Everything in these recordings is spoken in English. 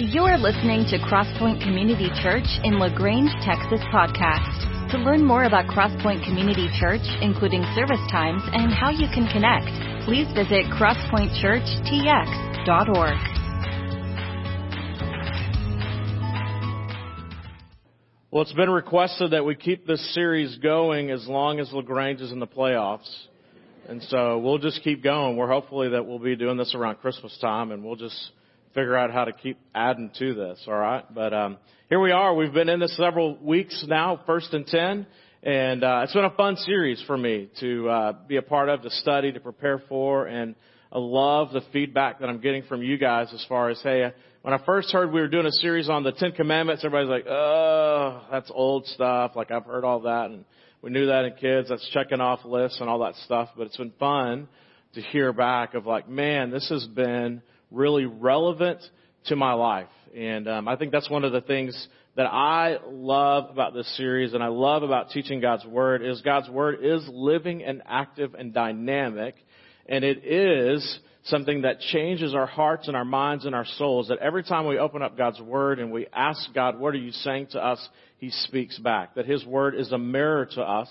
You're listening to Crosspoint Community Church in La Grange, Texas podcast. To learn more about Crosspoint Community Church, including service times and how you can connect, please visit crosspointchurchtx.org. Well, it's been requested that we keep this series going as long as La Grange is in the playoffs. And so we'll just keep going. We're hopefully that we'll be doing this around Christmas time and we'll just figure out how to keep adding to this, all right? But um, here we are. We've been in this several weeks now, first and ten, and uh, it's been a fun series for me to uh, be a part of, to study, to prepare for, and I love the feedback that I'm getting from you guys as far as, hey, when I first heard we were doing a series on the Ten Commandments, everybody's like, oh, that's old stuff. Like I've heard all that, and we knew that in kids. That's checking off lists and all that stuff. But it's been fun to hear back of like, man, this has been really relevant to my life. And um, I think that's one of the things that I love about this series and I love about teaching God's Word is God's Word is living and active and dynamic. And it is something that changes our hearts and our minds and our souls. That every time we open up God's Word and we ask God, what are you saying to us? He speaks back. That His Word is a mirror to us.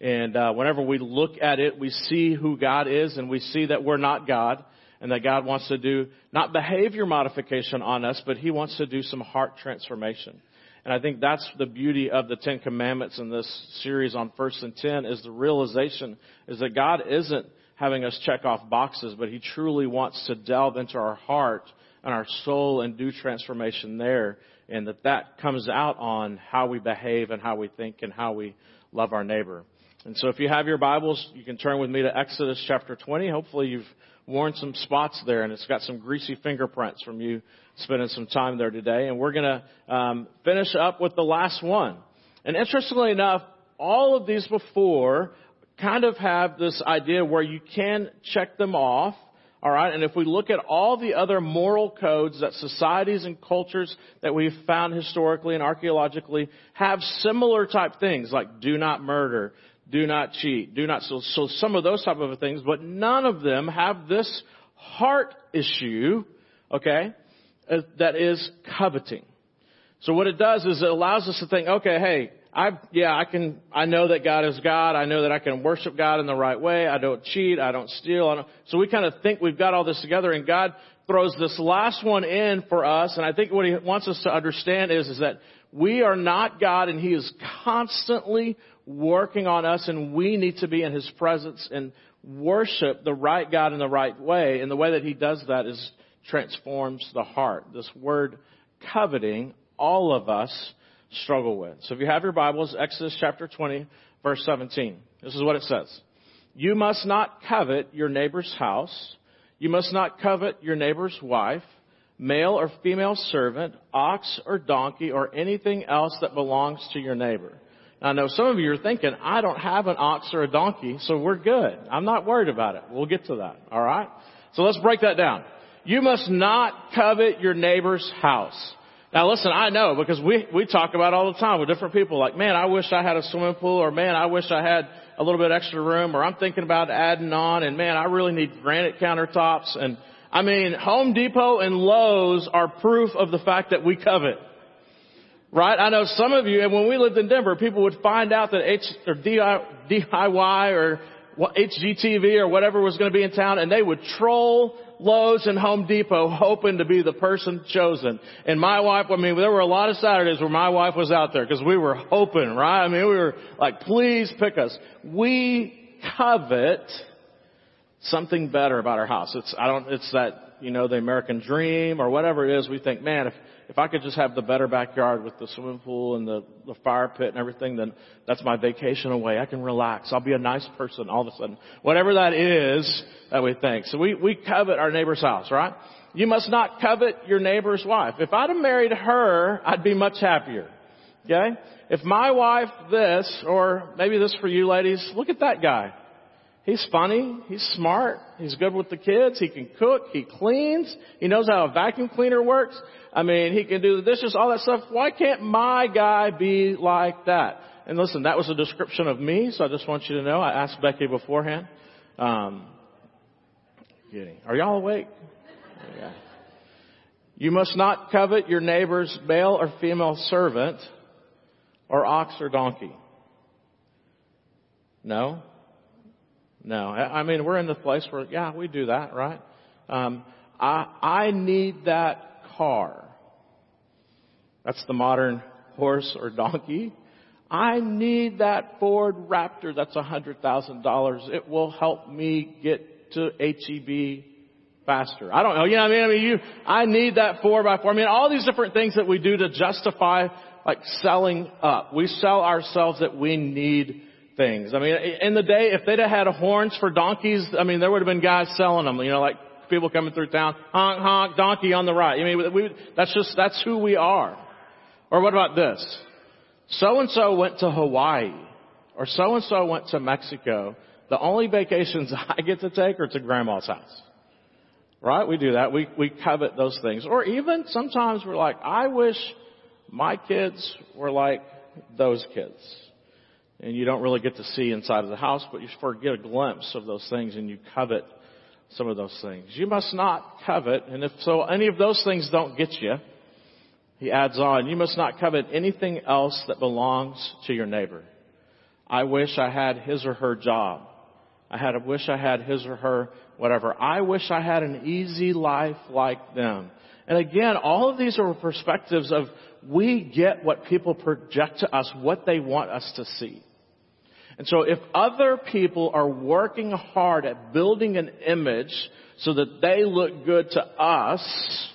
And uh, whenever we look at it, we see who God is and we see that we're not God and that God wants to do not behavior modification on us, but He wants to do some heart transformation. And I think that's the beauty of the Ten Commandments in this series on First and Ten is the realization is that God isn't having us check off boxes, but He truly wants to delve into our heart and our soul and do transformation there. And that that comes out on how we behave and how we think and how we love our neighbor. And so if you have your Bibles, you can turn with me to Exodus chapter 20. Hopefully you've worn some spots there, and it's got some greasy fingerprints from you spending some time there today. And we're going to um, finish up with the last one. And interestingly enough, all of these before kind of have this idea where you can check them off. All right, and if we look at all the other moral codes that societies and cultures that we've found historically and archaeologically have similar type things like do not murder, do not cheat, do not, so, so some of those type of things, but none of them have this heart issue, okay, that is coveting. So what it does is it allows us to think, okay, hey, I, yeah, I can, I know that God is God. I know that I can worship God in the right way. I don't cheat. I don't steal. I don't, so we kind of think we've got all this together and God throws this last one in for us. And I think what he wants us to understand is, is that we are not God and He is constantly working on us and we need to be in His presence and worship the right God in the right way. And the way that He does that is transforms the heart. This word coveting, all of us struggle with. So if you have your Bibles, Exodus chapter 20, verse 17. This is what it says. You must not covet your neighbor's house. You must not covet your neighbor's wife male or female servant, ox or donkey, or anything else that belongs to your neighbor. I know some of you are thinking, I don't have an ox or a donkey, so we're good. I'm not worried about it. We'll get to that. All right? So let's break that down. You must not covet your neighbor's house. Now listen, I know because we, we talk about all the time with different people like, man, I wish I had a swimming pool or man, I wish I had a little bit extra room or I'm thinking about adding on and man, I really need granite countertops and I mean, Home Depot and Lowe's are proof of the fact that we covet. Right? I know some of you, and when we lived in Denver, people would find out that H, or DIY or HGTV or whatever was going to be in town, and they would troll Lowe's and Home Depot hoping to be the person chosen. And my wife, I mean, there were a lot of Saturdays where my wife was out there because we were hoping, right? I mean, we were like, please pick us. We covet something better about our house. It's, I don't, it's that, you know, the American dream or whatever it is. We think, man, if, if I could just have the better backyard with the swimming pool and the, the fire pit and everything, then that's my vacation away. I can relax. I'll be a nice person all of a sudden. Whatever that is that we think. So we, we covet our neighbor's house, right? You must not covet your neighbor's wife. If I'd have married her, I'd be much happier. Okay? If my wife this, or maybe this for you ladies, look at that guy. He's funny. He's smart. He's good with the kids. He can cook. He cleans. He knows how a vacuum cleaner works. I mean, he can do the dishes, all that stuff. Why can't my guy be like that? And listen, that was a description of me, so I just want you to know. I asked Becky beforehand. Um, kidding. Are y'all awake? Yeah. You must not covet your neighbor's male or female servant or ox or donkey. No? No. I mean, we're in the place where, yeah, we do that, right? Um, I, I need that car. That's the modern horse or donkey. I need that Ford Raptor that's a hundred thousand dollars. It will help me get to HEB faster. I don't know. You know what I mean? I mean, you, I need that four by four. I mean, all these different things that we do to justify like selling up. We sell ourselves that we need things. I mean, in the day, if they'd have had horns for donkeys, I mean, there would have been guys selling them, you know, like people coming through town, honk, honk, donkey on the right. I mean, we, that's just, that's who we are. Or what about this? So and so went to Hawaii, or so and so went to Mexico. The only vacations I get to take are to grandma's house. Right? We do that. We, we covet those things. Or even sometimes we're like, I wish my kids were like those kids. And you don't really get to see inside of the house, but you get a glimpse of those things and you covet some of those things. You must not covet, and if so, any of those things don't get you, he adds on, you must not covet anything else that belongs to your neighbor. I wish I had his or her job. I had, I wish I had his or her whatever. I wish I had an easy life like them. And again, all of these are perspectives of we get what people project to us, what they want us to see. And so if other people are working hard at building an image so that they look good to us,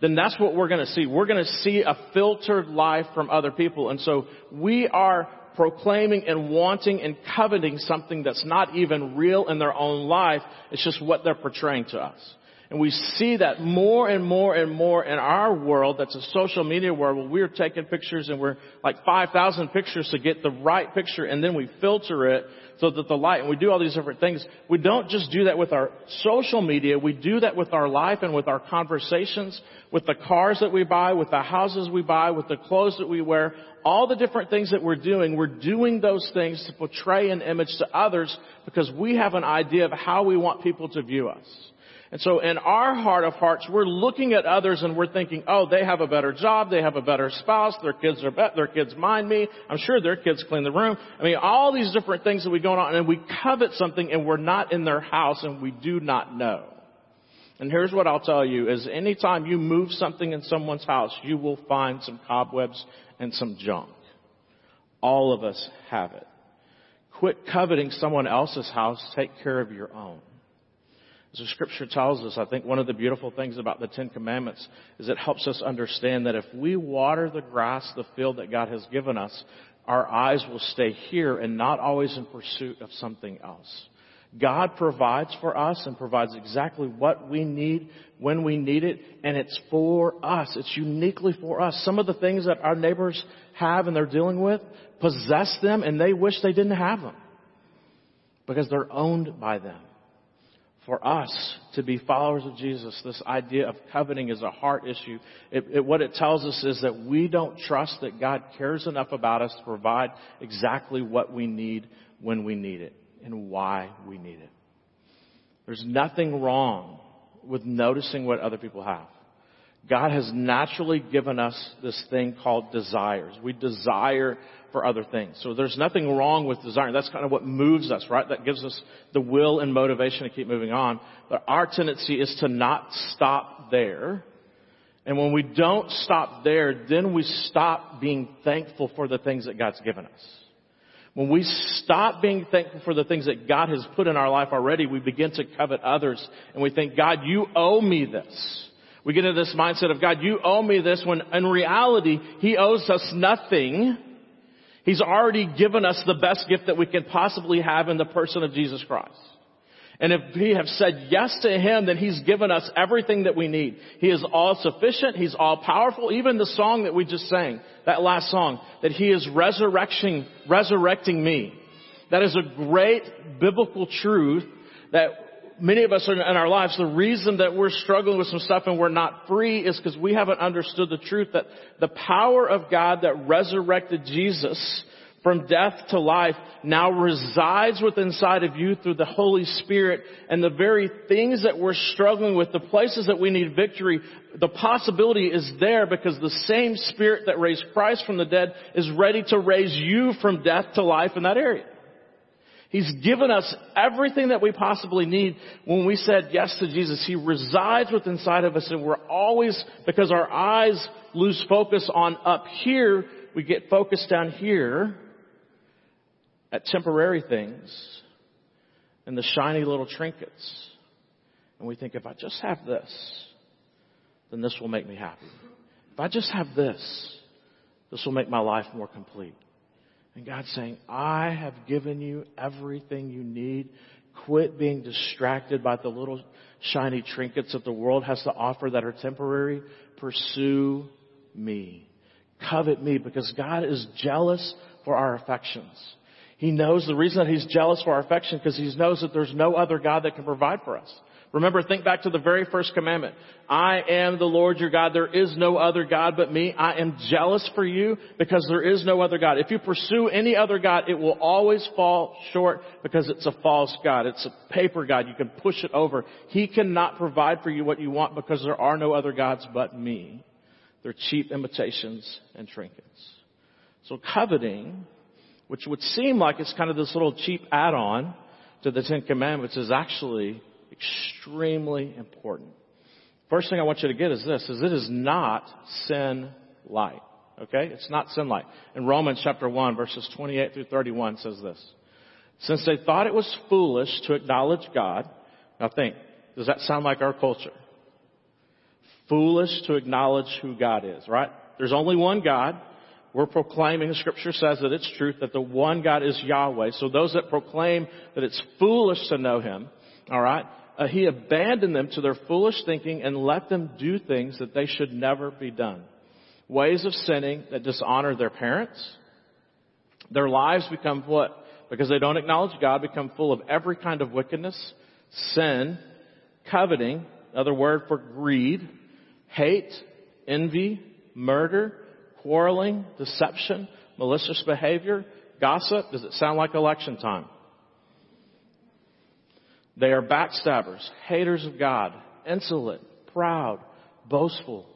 then that's what we're going to see. We're going to see a filtered life from other people. And so we are proclaiming and wanting and coveting something that's not even real in their own life. It's just what they're portraying to us. And we see that more and more and more in our world that's a social media world where we're taking pictures and we're like 5,000 pictures to get the right picture and then we filter it so that the light, and we do all these different things. We don't just do that with our social media, we do that with our life and with our conversations, with the cars that we buy, with the houses we buy, with the clothes that we wear, all the different things that we're doing, we're doing those things to portray an image to others because we have an idea of how we want people to view us. And so in our heart of hearts, we're looking at others and we're thinking, oh, they have a better job, they have a better spouse, their kids are better, their kids mind me, I'm sure their kids clean the room. I mean, all these different things that we go on and we covet something and we're not in their house and we do not know. And here's what I'll tell you is anytime you move something in someone's house, you will find some cobwebs and some junk. All of us have it. Quit coveting someone else's house, take care of your own. As the scripture tells us, I think one of the beautiful things about the Ten Commandments is it helps us understand that if we water the grass, the field that God has given us, our eyes will stay here and not always in pursuit of something else. God provides for us and provides exactly what we need when we need it, and it's for us. It's uniquely for us. Some of the things that our neighbors have and they're dealing with possess them and they wish they didn't have them because they're owned by them for us to be followers of Jesus, this idea of coveting is a heart issue. It, it, what it tells us is that we don't trust that God cares enough about us to provide exactly what we need when we need it and why we need it. There's nothing wrong with noticing what other people have. God has naturally given us this thing called desires. We desire for other things. So there's nothing wrong with desiring. That's kind of what moves us, right? That gives us the will and motivation to keep moving on. But our tendency is to not stop there. And when we don't stop there, then we stop being thankful for the things that God's given us. When we stop being thankful for the things that God has put in our life already, we begin to covet others and we think, God, you owe me this. We get into this mindset of, God, you owe me this when in reality, He owes us nothing He's already given us the best gift that we can possibly have in the person of Jesus Christ. And if we have said yes to Him, then He's given us everything that we need. He is all sufficient. He's all powerful. Even the song that we just sang, that last song, that He is resurrection, resurrecting me. That is a great biblical truth that many of us in our lives, the reason that we're struggling with some stuff and we're not free is because we haven't understood the truth that the power of God that resurrected Jesus from death to life now resides within inside of you through the Holy Spirit and the very things that we're struggling with, the places that we need victory, the possibility is there because the same Spirit that raised Christ from the dead is ready to raise you from death to life in that area. He's given us everything that we possibly need when we said yes to Jesus. He resides within inside of us and we're always, because our eyes lose focus on up here, we get focused down here at temporary things and the shiny little trinkets. And we think, if I just have this, then this will make me happy. If I just have this, this will make my life more complete. And God's saying, I have given you everything you need. Quit being distracted by the little shiny trinkets that the world has to offer that are temporary. Pursue me. Covet me because God is jealous for our affections. He knows the reason that he's jealous for our affection because he knows that there's no other God that can provide for us. Remember, think back to the very first commandment. I am the Lord your God. There is no other God but me. I am jealous for you because there is no other God. If you pursue any other God, it will always fall short because it's a false God. It's a paper God. You can push it over. He cannot provide for you what you want because there are no other gods but me. They're cheap imitations and trinkets. So coveting which would seem like it's kind of this little cheap add-on to the Ten Commandments is actually extremely important. First thing I want you to get is this, is it is not sin light. Okay? It's not sin light. In Romans chapter 1 verses 28 through 31 says this. Since they thought it was foolish to acknowledge God, now think, does that sound like our culture? Foolish to acknowledge who God is, right? There's only one God. We're proclaiming, the scripture says that it's truth, that the one God is Yahweh. So those that proclaim that it's foolish to know Him, alright, uh, He abandoned them to their foolish thinking and let them do things that they should never be done. Ways of sinning that dishonor their parents. Their lives become what? Because they don't acknowledge God, become full of every kind of wickedness, sin, coveting, another word for greed, hate, envy, murder, quarreling, deception, malicious behavior, gossip. Does it sound like election time? They are backstabbers, haters of God, insolent, proud, boastful.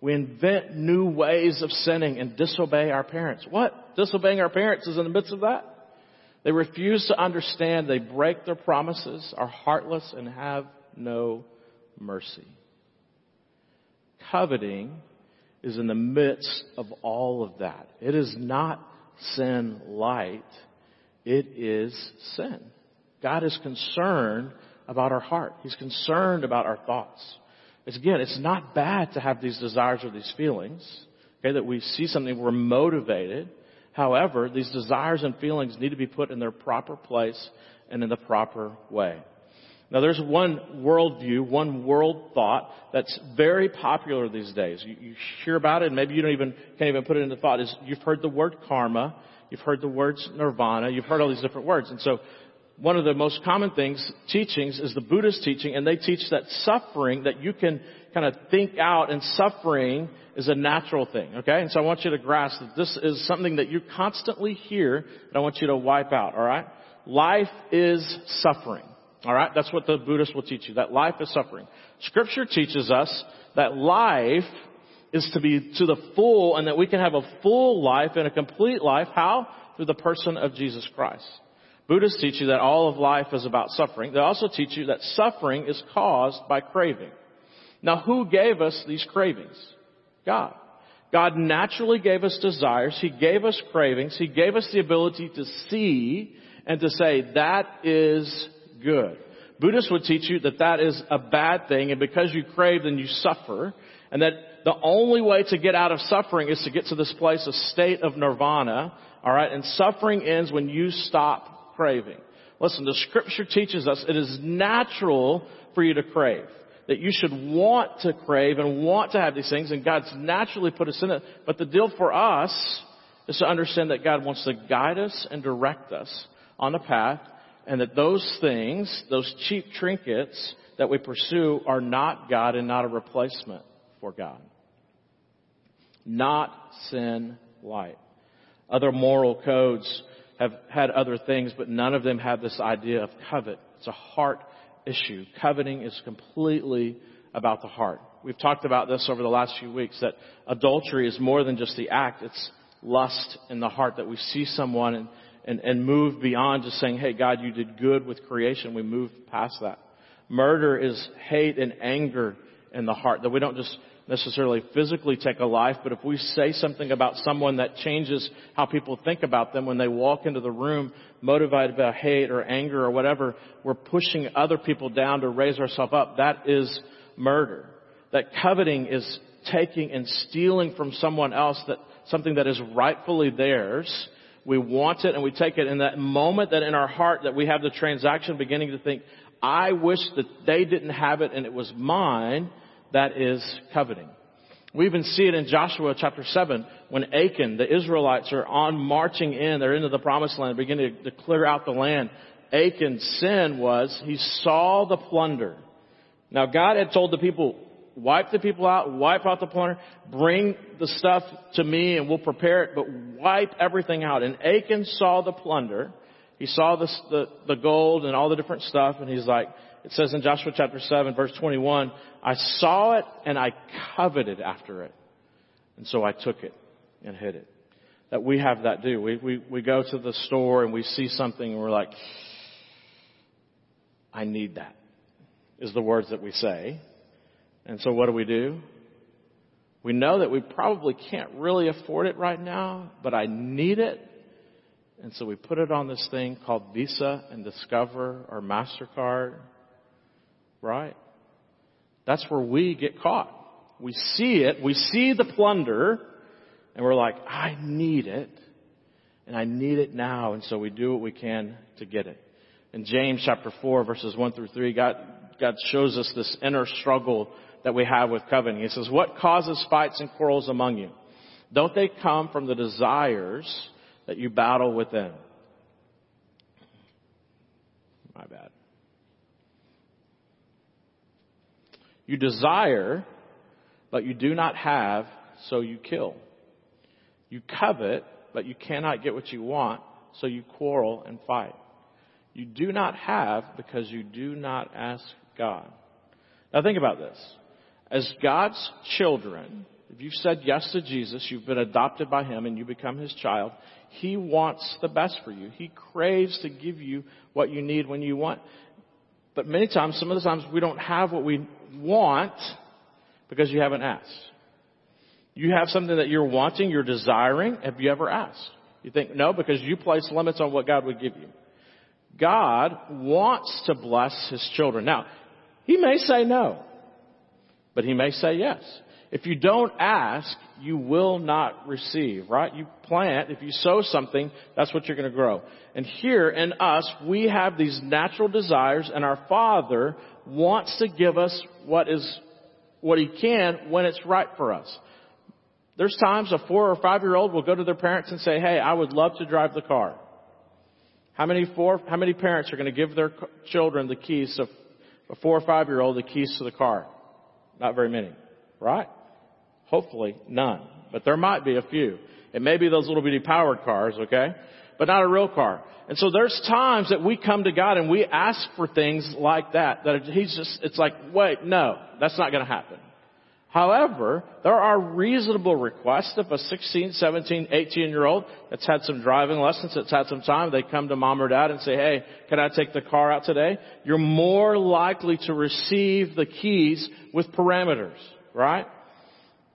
We invent new ways of sinning and disobey our parents. What? Disobeying our parents is in the midst of that? They refuse to understand. They break their promises, are heartless, and have no mercy. Coveting is in the midst of all of that. It is not sin light. It is sin. God is concerned about our heart. He's concerned about our thoughts. It's again, it's not bad to have these desires or these feelings. Okay, that we see something, we're motivated. However, these desires and feelings need to be put in their proper place and in the proper way. Now there's one worldview, one world thought that's very popular these days. You, you, hear about it and maybe you don't even, can't even put it into thought is you've heard the word karma, you've heard the words nirvana, you've heard all these different words. And so one of the most common things, teachings, is the Buddhist teaching and they teach that suffering, that you can kind of think out and suffering is a natural thing, okay? And so I want you to grasp that this is something that you constantly hear and I want you to wipe out, alright? Life is suffering. Alright? That's what the Buddhists will teach you, that life is suffering. Scripture teaches us that life is to be to the full and that we can have a full life and a complete life. How? Through the person of Jesus Christ. Buddhists teach you that all of life is about suffering. They also teach you that suffering is caused by craving. Now who gave us these cravings? God. God naturally gave us desires. He gave us cravings. He gave us the ability to see and to say, that is good. Buddhists would teach you that that is a bad thing and because you crave then you suffer and that the only way to get out of suffering is to get to this place, a state of nirvana, alright, and suffering ends when you stop craving. Listen, the scripture teaches us it is natural for you to crave. That you should want to crave and want to have these things and God's naturally put us in it. But the deal for us is to understand that God wants to guide us and direct us on the path and that those things, those cheap trinkets that we pursue are not God and not a replacement for God. Not sin light. Other moral codes have had other things, but none of them have this idea of covet. It's a heart issue. Coveting is completely about the heart. We've talked about this over the last few weeks that adultery is more than just the act. It's lust in the heart that we see someone and, and, and move beyond just saying, hey God, you did good with creation. We move past that. Murder is hate and anger in the heart that we don't just necessarily physically take a life, but if we say something about someone that changes how people think about them when they walk into the room motivated by hate or anger or whatever, we're pushing other people down to raise ourselves up. That is murder. That coveting is taking and stealing from someone else that something that is rightfully theirs. We want it and we take it in that moment that in our heart that we have the transaction beginning to think, I wish that they didn't have it and it was mine that is coveting. We even see it in Joshua chapter 7 when Achan, the Israelites are on marching in, they're into the promised land, beginning to, to clear out the land. Achan's sin was he saw the plunder. Now God had told the people, wipe the people out, wipe out the plunder, bring the stuff to me and we'll prepare it, but wipe everything out. And Achan saw the plunder. He saw the, the, the gold and all the different stuff and he's like, it says in Joshua chapter 7 verse 21, I saw it and I coveted after it. And so I took it and hid it. That we have that do. We, we, we go to the store and we see something and we're like, I need that is the words that we say. And so what do we do? We know that we probably can't really afford it right now, but I need it. And so we put it on this thing called Visa and Discover or MasterCard right? That's where we get caught. We see it, we see the plunder, and we're like, I need it, and I need it now, and so we do what we can to get it. In James chapter 4 verses 1 through 3, God, God shows us this inner struggle that we have with coveting. He says, what causes fights and quarrels among you? Don't they come from the desires that you battle within? My bad. You desire, but you do not have, so you kill. You covet, but you cannot get what you want, so you quarrel and fight. You do not have because you do not ask God. Now think about this. As God's children, if you've said yes to Jesus, you've been adopted by Him and you become His child, He wants the best for you. He craves to give you what you need when you want. But many times, some of the times we don't have what we want because you haven't asked. You have something that you're wanting, you're desiring. Have you ever asked? You think, no, because you place limits on what God would give you. God wants to bless His children. Now, He may say no, but He may say yes. If you don't ask, you will not receive, right? You plant, if you sow something, that's what you're going to grow. And here in us, we have these natural desires and our Father wants to give us what is, what He can when it's right for us. There's times a four or five year old will go to their parents and say, hey, I would love to drive the car. How many four, how many parents are going to give their children the keys to a four or five year old the keys to the car? Not very many, right? Hopefully none. But there might be a few. It may be those little bitty powered cars, okay? But not a real car. And so there's times that we come to God and we ask for things like that, that He's just, it's like, wait, no, that's not gonna happen. However, there are reasonable requests. If a 16, 17, 18 year old that's had some driving lessons, that's had some time, they come to mom or dad and say, hey, can I take the car out today? You're more likely to receive the keys with parameters, right?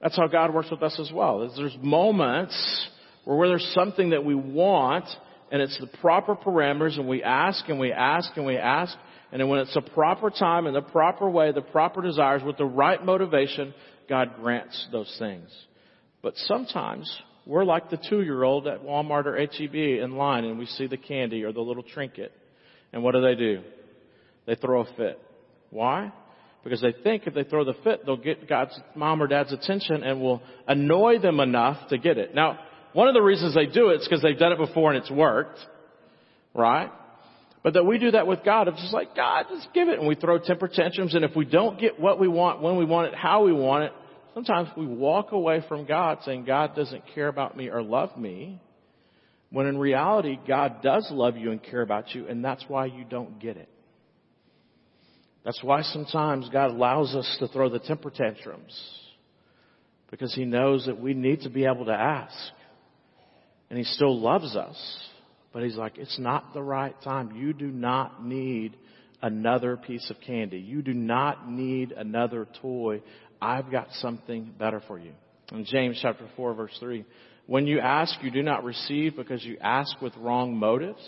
That's how God works with us as well. There's moments where there's something that we want and it's the proper parameters and we ask and we ask and we ask and then when it's the proper time and the proper way, the proper desires with the right motivation, God grants those things. But sometimes we're like the two year old at Walmart or HEB in line and we see the candy or the little trinket. And what do they do? They throw a fit. Why? because they think if they throw the fit, they'll get God's mom or dad's attention and will annoy them enough to get it. Now, one of the reasons they do it is because they've done it before and it's worked, right? But that we do that with God. It's just like, God, just give it. And we throw temper tantrums. And if we don't get what we want, when we want it, how we want it, sometimes we walk away from God saying, God doesn't care about me or love me When in reality, God does love you and care about you, and that's why you don't get it. That's why sometimes God allows us to throw the temper tantrums. Because He knows that we need to be able to ask. And He still loves us. But He's like, it's not the right time. You do not need another piece of candy. You do not need another toy. I've got something better for you. In James chapter 4 verse 3, when you ask, you do not receive because you ask with wrong motives,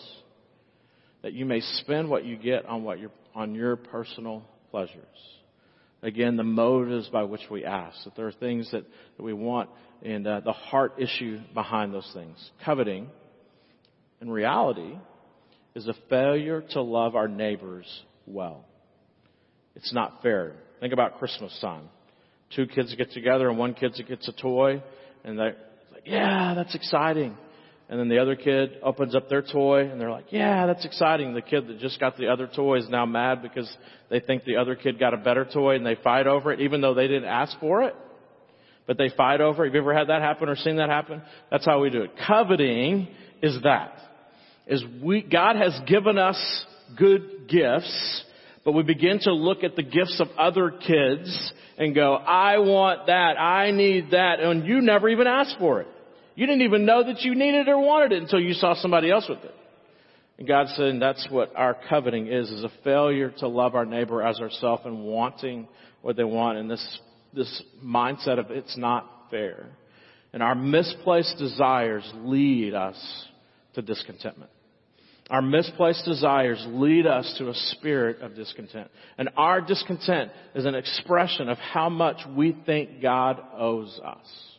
that you may spend what you get on what your, on your personal pleasures. Again, the motives by which we ask. That there are things that, that we want and uh, the heart issue behind those things. Coveting, in reality, is a failure to love our neighbors well. It's not fair. Think about Christmas time. Two kids get together and one kid gets a toy and they're like, yeah, that's exciting. And then the other kid opens up their toy and they're like, yeah, that's exciting. The kid that just got the other toy is now mad because they think the other kid got a better toy and they fight over it even though they didn't ask for it. But they fight over it. Have you ever had that happen or seen that happen? That's how we do it. Coveting is that. Is we, God has given us good gifts, but we begin to look at the gifts of other kids and go, I want that, I need that, and you never even asked for it. You didn't even know that you needed or wanted it until you saw somebody else with it. And God said that's what our coveting is, is a failure to love our neighbor as ourselves and wanting what they want and this, this mindset of it's not fair. And our misplaced desires lead us to discontentment. Our misplaced desires lead us to a spirit of discontent. And our discontent is an expression of how much we think God owes us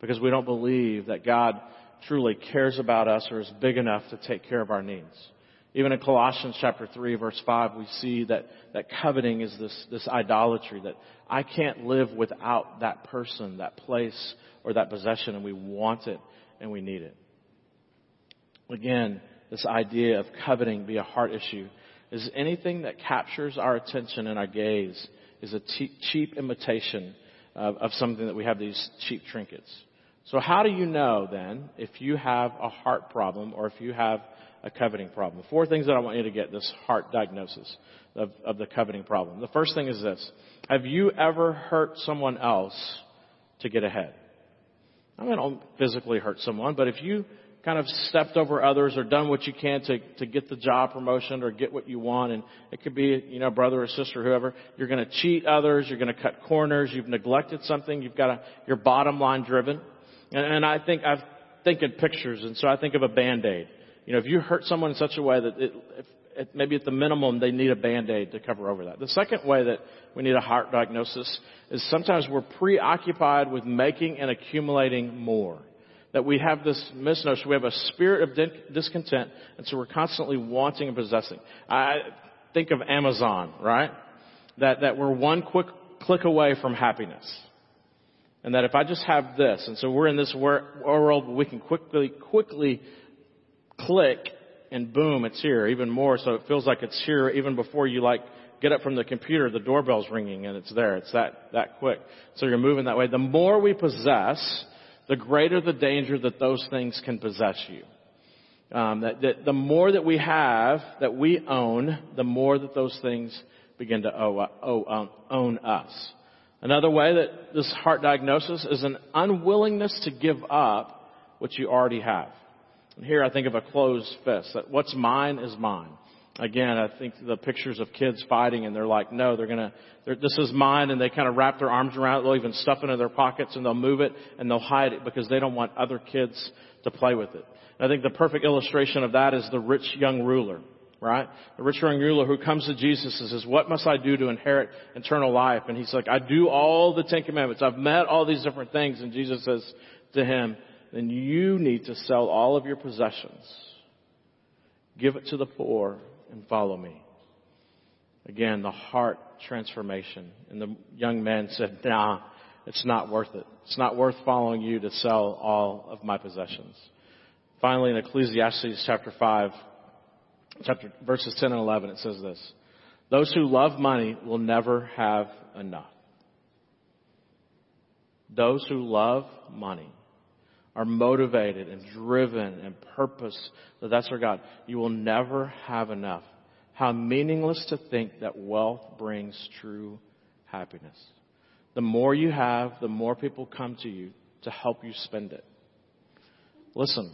because we don't believe that God truly cares about us or is big enough to take care of our needs. Even in Colossians chapter 3 verse 5, we see that, that coveting is this, this idolatry, that I can't live without that person, that place, or that possession, and we want it and we need it. Again, this idea of coveting be a heart issue is anything that captures our attention and our gaze is a cheap imitation of, of something that we have these cheap trinkets. So how do you know then if you have a heart problem or if you have a coveting problem? Four things that I want you to get this heart diagnosis of, of the coveting problem. The first thing is this. Have you ever hurt someone else to get ahead? I mean, don't physically hurt someone, but if you kind of stepped over others or done what you can to, to get the job promotion or get what you want. And it could be, you know, brother or sister, whoever. You're going to cheat others. You're going to cut corners. You've neglected something. You've got a, your bottom line driven. And, and I think I've think in pictures, and so I think of a band-aid. You know, if you hurt someone in such a way that it, if, maybe at the minimum they need a band-aid to cover over that. The second way that we need a heart diagnosis is sometimes we're preoccupied with making and accumulating more. That we have this misnotion, we have a spirit of discontent, and so we're constantly wanting and possessing. I think of Amazon, right? That, that we're one quick click away from happiness. And that if I just have this, and so we're in this world we can quickly, quickly click and boom, it's here even more. So it feels like it's here even before you like get up from the computer, the doorbell's ringing and it's there. It's that, that quick. So you're moving that way. The more we possess, the greater the danger that those things can possess you. Um, that, that the more that we have, that we own, the more that those things begin to owe, owe, own us. Another way that this heart diagnosis is an unwillingness to give up what you already have. And here I think of a closed fist, that what's mine is mine. Again, I think the pictures of kids fighting and they're like, no, they're gonna, they're, this is mine and they kind of wrap their arms around it. They'll even stuff it in their pockets and they'll move it and they'll hide it because they don't want other kids to play with it. And I think the perfect illustration of that is the rich young ruler right? The rich young ruler who comes to Jesus and says, what must I do to inherit eternal life? And he's like, I do all the Ten Commandments. I've met all these different things. And Jesus says to him, then you need to sell all of your possessions, give it to the poor, and follow me. Again, the heart transformation. And the young man said, nah, it's not worth it. It's not worth following you to sell all of my possessions. Finally, in Ecclesiastes chapter 5, chapter, verses 10 and 11, it says this. Those who love money will never have enough. Those who love money are motivated and driven and purpose that that's our God, you will never have enough. How meaningless to think that wealth brings true happiness. The more you have, the more people come to you to help you spend it. Listen,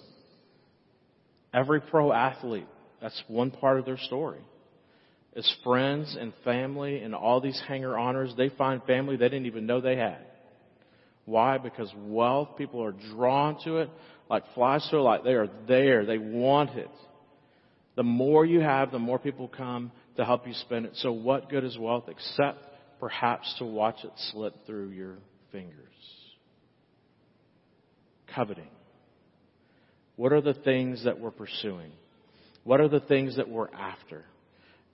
every pro athlete, that's one part of their story. As friends and family and all these hanger honors, they find family they didn't even know they had. Why? Because wealth, people are drawn to it like flies to a light. They are there. They want it. The more you have, the more people come to help you spend it. So what good is wealth except perhaps to watch it slip through your fingers? Coveting. What are the things that we're pursuing? What are the things that we're after?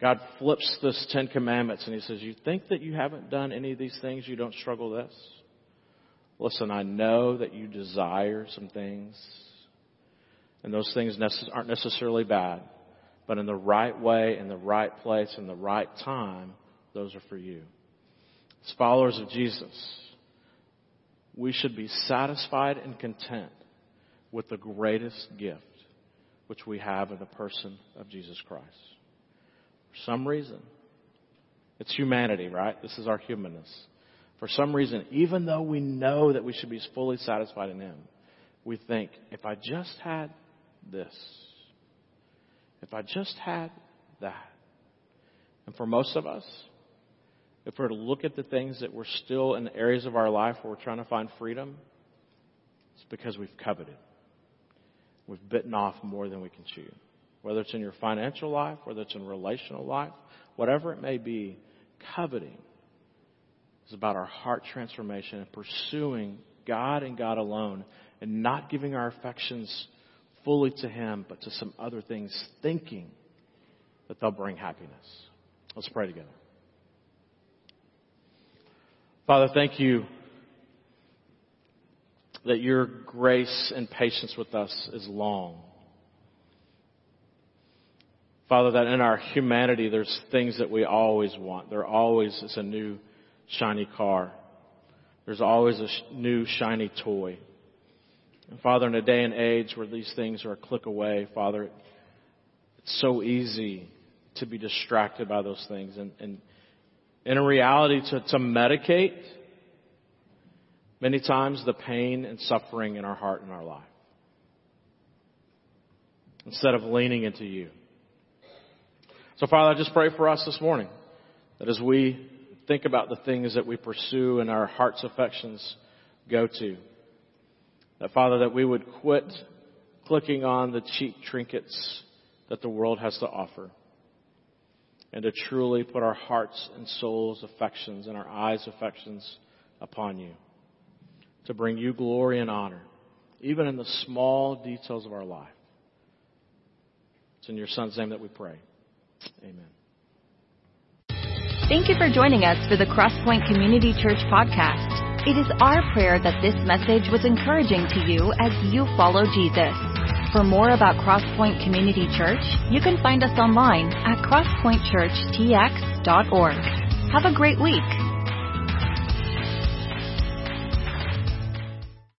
God flips this Ten Commandments and He says, You think that you haven't done any of these things, you don't struggle this? Listen, I know that you desire some things, and those things aren't necessarily bad, but in the right way, in the right place, in the right time, those are for you. As followers of Jesus, we should be satisfied and content with the greatest gift which we have in the person of Jesus Christ. For some reason, it's humanity, right? This is our humanness. For some reason, even though we know that we should be fully satisfied in Him, we think, if I just had this, if I just had that. And for most of us, if we're to look at the things that we're still in the areas of our life where we're trying to find freedom, it's because we've coveted. We've bitten off more than we can chew. Whether it's in your financial life, whether it's in relational life, whatever it may be, coveting is about our heart transformation and pursuing God and God alone and not giving our affections fully to Him, but to some other things, thinking that they'll bring happiness. Let's pray together. Father, thank you that your grace and patience with us is long. Father, that in our humanity, there's things that we always want. There always is a new shiny car. There's always a sh- new shiny toy. And Father, in a day and age where these things are a click away, Father, it's so easy to be distracted by those things. And, and, and in reality, to, to medicate many times the pain and suffering in our heart and our life. Instead of leaning into you. So Father, I just pray for us this morning that as we think about the things that we pursue and our heart's affections go to, that Father, that we would quit clicking on the cheap trinkets that the world has to offer and to truly put our hearts and souls affections and our eyes affections upon you to bring you glory and honor even in the small details of our life. It's in your son's name that we pray. Amen. Thank you for joining us for the Crosspoint Community Church podcast. It is our prayer that this message was encouraging to you as you follow Jesus. For more about Crosspoint Community Church, you can find us online at crosspointchurchtx.org. Have a great week.